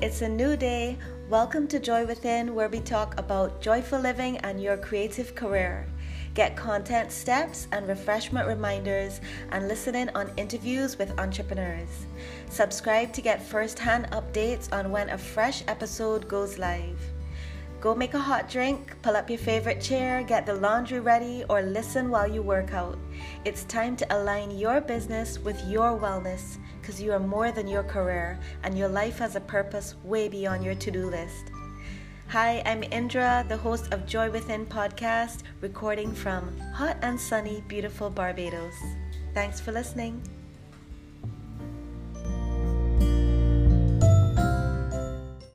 it's a new day. Welcome to Joy Within, where we talk about joyful living and your creative career. Get content steps and refreshment reminders and listen in on interviews with entrepreneurs. Subscribe to get first hand updates on when a fresh episode goes live. Go make a hot drink, pull up your favorite chair, get the laundry ready, or listen while you work out. It's time to align your business with your wellness because you are more than your career and your life has a purpose way beyond your to do list. Hi, I'm Indra, the host of Joy Within podcast, recording from hot and sunny, beautiful Barbados. Thanks for listening.